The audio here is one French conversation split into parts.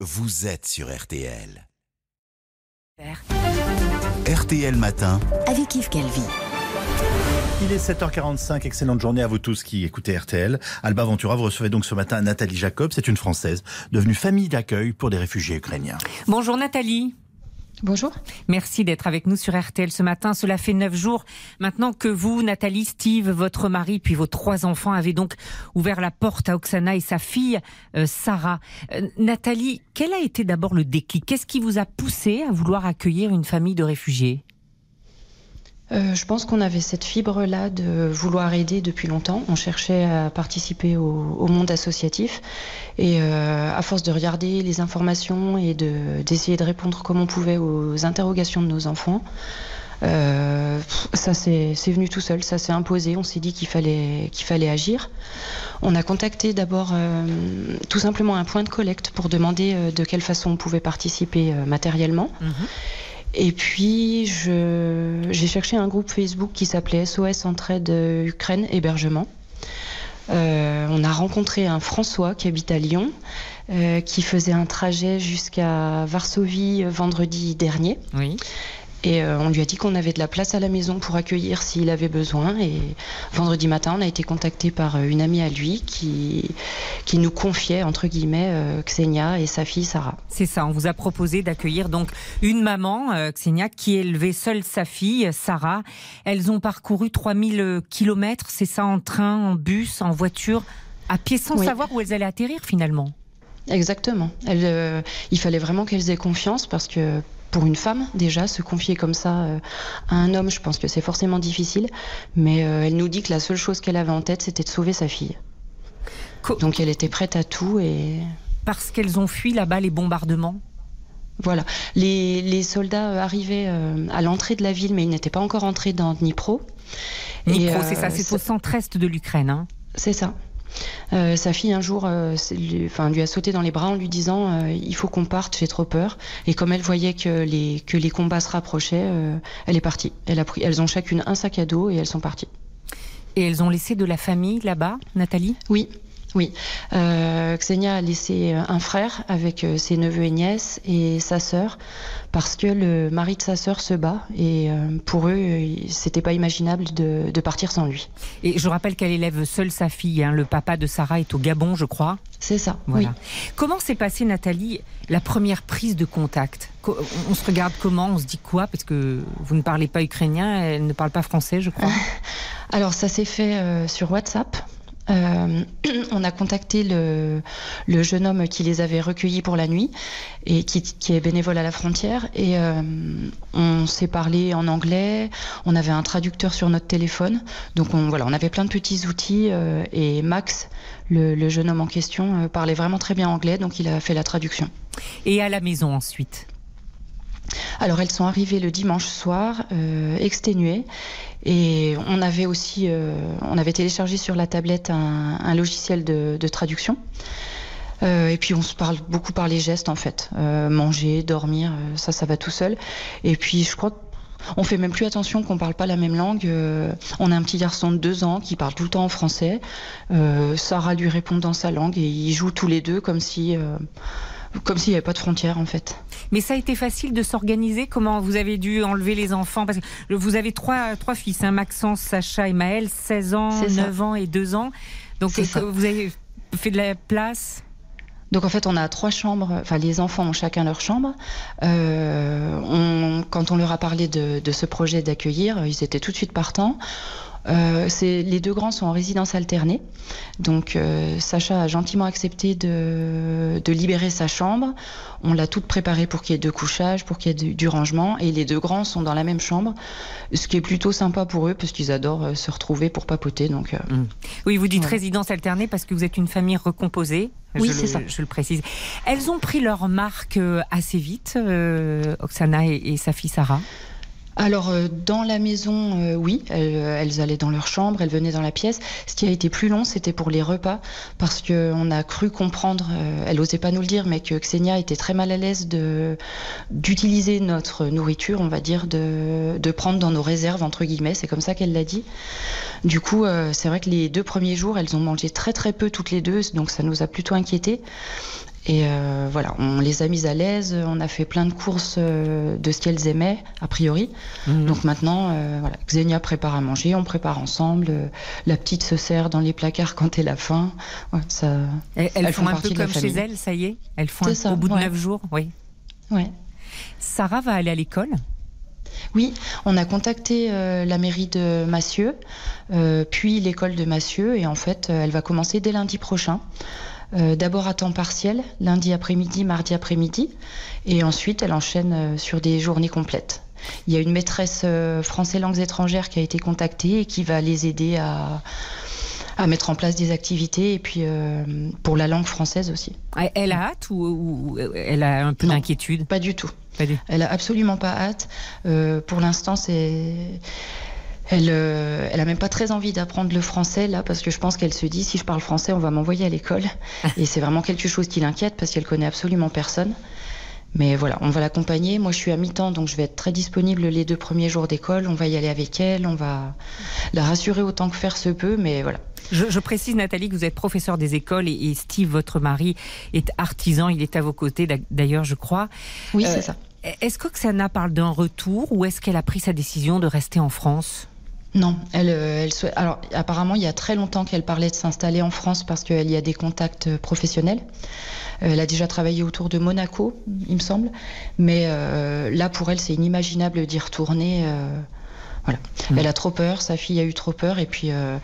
vous êtes sur RTL. RTL Matin. avec Yves Calvi. Il est 7h45, excellente journée à vous tous qui écoutez RTL. Alba Ventura, vous recevez donc ce matin Nathalie Jacob, c'est une Française, devenue famille d'accueil pour des réfugiés ukrainiens. Bonjour Nathalie. Bonjour. Merci d'être avec nous sur RTL ce matin. Cela fait neuf jours maintenant que vous, Nathalie, Steve, votre mari, puis vos trois enfants avez donc ouvert la porte à Oksana et sa fille, euh, Sarah. Euh, Nathalie, quel a été d'abord le déclic? Qu'est-ce qui vous a poussé à vouloir accueillir une famille de réfugiés? Euh, je pense qu'on avait cette fibre-là de vouloir aider depuis longtemps. On cherchait à participer au, monde associatif. Et euh, à force de regarder les informations et de- d'essayer de, répondre comme on pouvait aux interrogations de nos enfants, euh, ça c'est venu tout seul, ça s'est imposé. On s'est dit qu'il fallait, qu'il fallait agir. On a contacté d'abord tout simplement un point de collecte pour demander de quelle façon on pouvait participer matériellement. Et puis, j'ai cherché un groupe Facebook qui s'appelait SOS Entraide Ukraine Hébergement. Euh, on a rencontré un François qui habite à Lyon, euh, qui faisait un trajet jusqu'à Varsovie euh, vendredi dernier. Oui. Et euh, on lui a dit qu'on avait de la place à la maison pour accueillir s'il avait besoin. Et vendredi matin, on a été contacté par euh, une amie à lui qui, qui nous confiait, entre guillemets, euh, Xenia et sa fille Sarah. C'est ça, on vous a proposé d'accueillir donc une maman, euh, Xenia, qui élevait seule sa fille, Sarah. Elles ont parcouru 3000 kilomètres, c'est ça, en train, en bus, en voiture, à pied, sans Oui. savoir où elles allaient atterrir finalement. Exactement. Euh, il fallait vraiment qu'elles aient confiance parce que pour une femme, déjà, se confier comme ça euh, à un homme, je pense que c'est forcément difficile. Mais euh, elle nous dit que la seule chose qu'elle avait en tête, c'était de sauver sa fille. Co- Donc elle était prête à tout et Parce qu'elles ont fui là-bas les bombardements? voilà. Les, les soldats euh, arrivaient euh, à l'entrée de la ville, mais ils n'étaient pas encore entrés dans Dnipro. Dnipro, c'est ça, c'est au centre-est de l'Ukraine. hein? C'est ça. Euh, sa fille un jour euh, lui, enfin, lui a sauté dans les bras en lui disant euh, il faut qu'on parte, j'ai trop peur. Et comme elle voyait que les, que les combats se rapprochaient, elle est partie. Elle a pris, elles ont chacune un sac à dos et elles sont parties. Et elles ont laissé de la famille là-bas, Nathalie? Oui, oui. Euh, Xenia a laissé un frère avec euh, ses neveux et nièces et sa sœur parce que le mari de sa sœur se bat et euh, pour eux, euh, c'était pas imaginable de, de partir sans lui. Et je rappelle qu'elle élève seule sa fille. hein. Le papa de Sarah est au Gabon, je crois. C'est ça. Voilà. Oui. Comment s'est passée, Nathalie, la première prise de contact? Co- On se regarde comment? On se dit quoi? Parce que vous ne parlez pas ukrainien, elle ne parle pas français, je crois. Alors ça s'est fait euh, sur WhatsApp. Euh, on a contacté le, le jeune homme qui les avait recueillis pour la nuit et qui, qui est bénévole à la frontière et euh, on s'est parlé en anglais. On avait un traducteur sur notre téléphone, donc on, voilà, on avait plein de petits outils euh, et Max, le, le jeune homme en question, parlait vraiment très bien anglais, donc il a fait la traduction. Et à la maison ensuite? Alors elles sont arrivées le dimanche soir, euh, exténuées, et on avait aussi, euh, on avait téléchargé sur la tablette un, un logiciel de, de traduction. Euh, et puis on se parle beaucoup par les gestes en fait, Euh, manger, dormir, euh, ça, ça va tout seul. Et puis je crois on fait même plus attention qu'on parle pas la même langue. Euh, on a un petit garçon de deux ans qui parle tout le temps en français. Sarah lui répond dans sa langue et ils jouent tous les deux comme si, comme s'il n'y avait pas de frontières en fait. Mais ça a été facile de s'organiser Comment vous avez dû enlever les enfants? Parce que vous avez trois, trois fils, hein, Maxence, Sacha et Maël, 16 ans, C'est ça. 9 ans et 2 ans. Donc vous avez fait de la place? Donc en fait, on a trois chambres. Enfin, les enfants ont chacun leur chambre. Euh, on- quand on leur a parlé de, de ce projet d'accueillir, ils étaient tout de suite partants. Euh, les deux grands sont en résidence alternée. Donc euh, Sacha a gentiment accepté de, de libérer sa chambre. On l'a toute préparée pour qu'il y ait deux couchages, pour qu'il y ait du, du rangement. Et les deux grands sont dans la même chambre, ce qui est plutôt sympa pour eux parce qu'ils adorent euh, se retrouver pour papoter. Donc euh, Oui, vous dites résidence alternée parce que vous êtes une famille recomposée. Oui, c'est ça. Je le précise. Elles ont pris leur marque assez vite, euh, Oksana et, et sa fille Sarah? Alors euh, dans la maison, euh, oui, elles, elles allaient dans leur chambre, elles venaient dans la pièce. Ce qui a été plus long, c'était pour les repas, parce que on a cru comprendre, euh, elle osait pas nous le dire, mais que Xenia était très mal à l'aise d'utiliser notre nourriture, on va dire, de, prendre dans nos réserves entre guillemets. C'est comme ça qu'elle l'a dit. Du coup, euh, c'est vrai que les deux premiers jours, elles ont mangé très très peu toutes les deux, donc ça nous a plutôt inquiétés. Et euh, voilà, on les a mises à l'aise, on a fait plein de courses euh, de ce qu'elles aimaient, a priori. Mhm. Donc maintenant, euh, voilà, Xenia prépare à manger, on prépare ensemble. la petite se sert dans les placards quand elle a faim. Ouais, ça, Elles, font font un peu comme chez elles, ça y est Elles font un- ça, au bout de ouais. neuf jours, oui. ouais. Sarah va aller à l'école Oui, on a contacté euh, la mairie de Massieux, euh, puis l'école de Massieux, et en fait, euh, elle va commencer dès lundi prochain. Euh, D'abord à temps partiel, lundi après-midi, mardi après-midi, et ensuite elle enchaîne euh, sur des journées complètes. Il y a une maîtresse euh, français langues étrangères qui a été contactée et qui va les aider à, à mettre en place des activités, et puis euh, pour la langue française aussi. Elle- Elle a hâte ou, ou elle a un peu d'inquiétude? Pas du tout. Pas du- Elle a absolument pas hâte. Euh, pour l'instant, c'est. Elle, euh, elle a même pas très envie d'apprendre le français là parce que je pense qu'elle se dit si je parle français on va m'envoyer à l'école et c'est vraiment quelque chose qui l'inquiète parce qu'elle connaît absolument personne. Mais voilà, on va l'accompagner. Moi, je suis à mi-temps, donc je vais être très disponible les deux premiers jours d'école. On va y aller avec elle, on va la rassurer autant que faire se peut, mais voilà. Je, je précise, Nathalie, que vous êtes professeur des écoles et, et Steve, votre mari, est artisan. Il est à vos côtés, d'ailleurs, je crois. Oui, Euh, c'est ça. Est-ce qu'Oksana parle d'un retour ou est-ce qu'elle a pris sa décision de rester en France? Non, elle, euh, elle. Alors, apparemment, il y a très longtemps qu'elle parlait de s'installer en France parce qu'elle y a des contacts euh, professionnels. Euh, Elle a déjà travaillé autour de Monaco, il me semble. Mais là, pour elle, c'est inimaginable d'y retourner. euh, voilà. Mm. Elle a trop peur, sa fille a eu trop peur. Et puis, euh,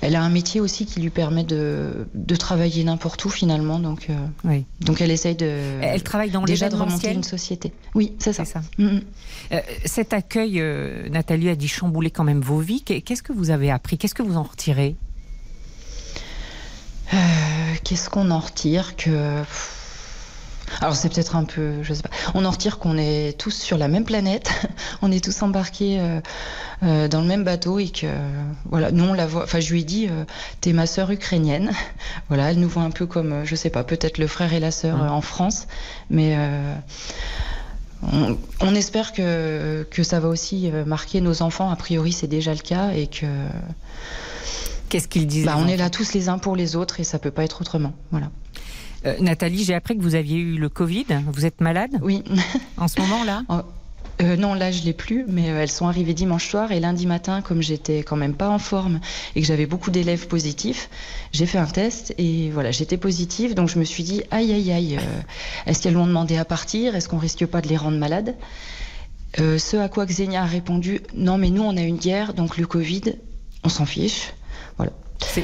elle a un métier aussi qui lui permet de, de travailler n'importe où, finalement. Donc, euh, Oui. donc elle essaye de. Elle travaille dans déjà de remonter une société. Oui, c'est ça. Mm, mm. Euh, cet accueil, Nathalie a dit chambouler quand même vos vies. Qu'est- Qu'est-ce que vous avez appris? Qu'est-ce que vous en retirez? Qu'est-ce qu'on en retire? Que alors c'est peut-être un peu, je sais pas. On en retire qu'on est tous sur la même planète, on est tous embarqués euh, euh, dans le même bateau et que voilà, nous on la voit. Enfin, je lui ai dit, euh, t'es ma sœur ukrainienne. Voilà, elle nous voit un peu comme, euh, je sais pas, peut-être le frère et la sœur euh, en France, mais euh, on, on espère que que ça va aussi euh, marquer nos enfants. A priori, c'est déjà le cas et que Qu'est-ce qu'ils disent bah, on est là tous les uns pour les autres et ça peut pas être autrement. Voilà. Euh, Nathalie, j'ai appris que vous aviez eu le Covid. Vous êtes malade Oui. en ce moment-là Euh, non, là, je l'ai plus, mais euh, elles sont arrivées dimanche soir et lundi matin, comme j'étais quand même pas en forme et que j'avais beaucoup d'élèves positifs, j'ai fait un test et voilà, j'étais positive, donc je me suis dit aïe aïe aïe, euh, est-ce qu'elles m'ont demandé à partir? Est-ce qu'on risque pas de les rendre malades? Ce à quoi Xenia a répondu non, mais nous on a une guerre, donc le Covid, on s'en fiche. Voilà.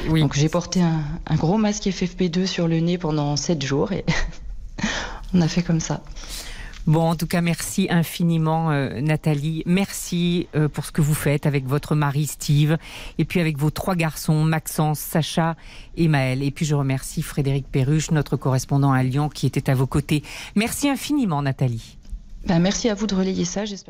Oui. Donc j'ai porté un, un gros masque FFP2 sur le nez pendant 7 jours et on a fait comme ça. Bon, en tout cas, merci infiniment, euh, Nathalie. Merci euh, pour ce que vous faites avec votre mari Steve, et puis avec vos trois garçons, Maxence, Sacha et Maël. Et puis je remercie Frédéric Perruche, notre correspondant à Lyon, qui était à vos côtés. Merci infiniment, Nathalie. Ben, merci à vous de relayer ça. J'espère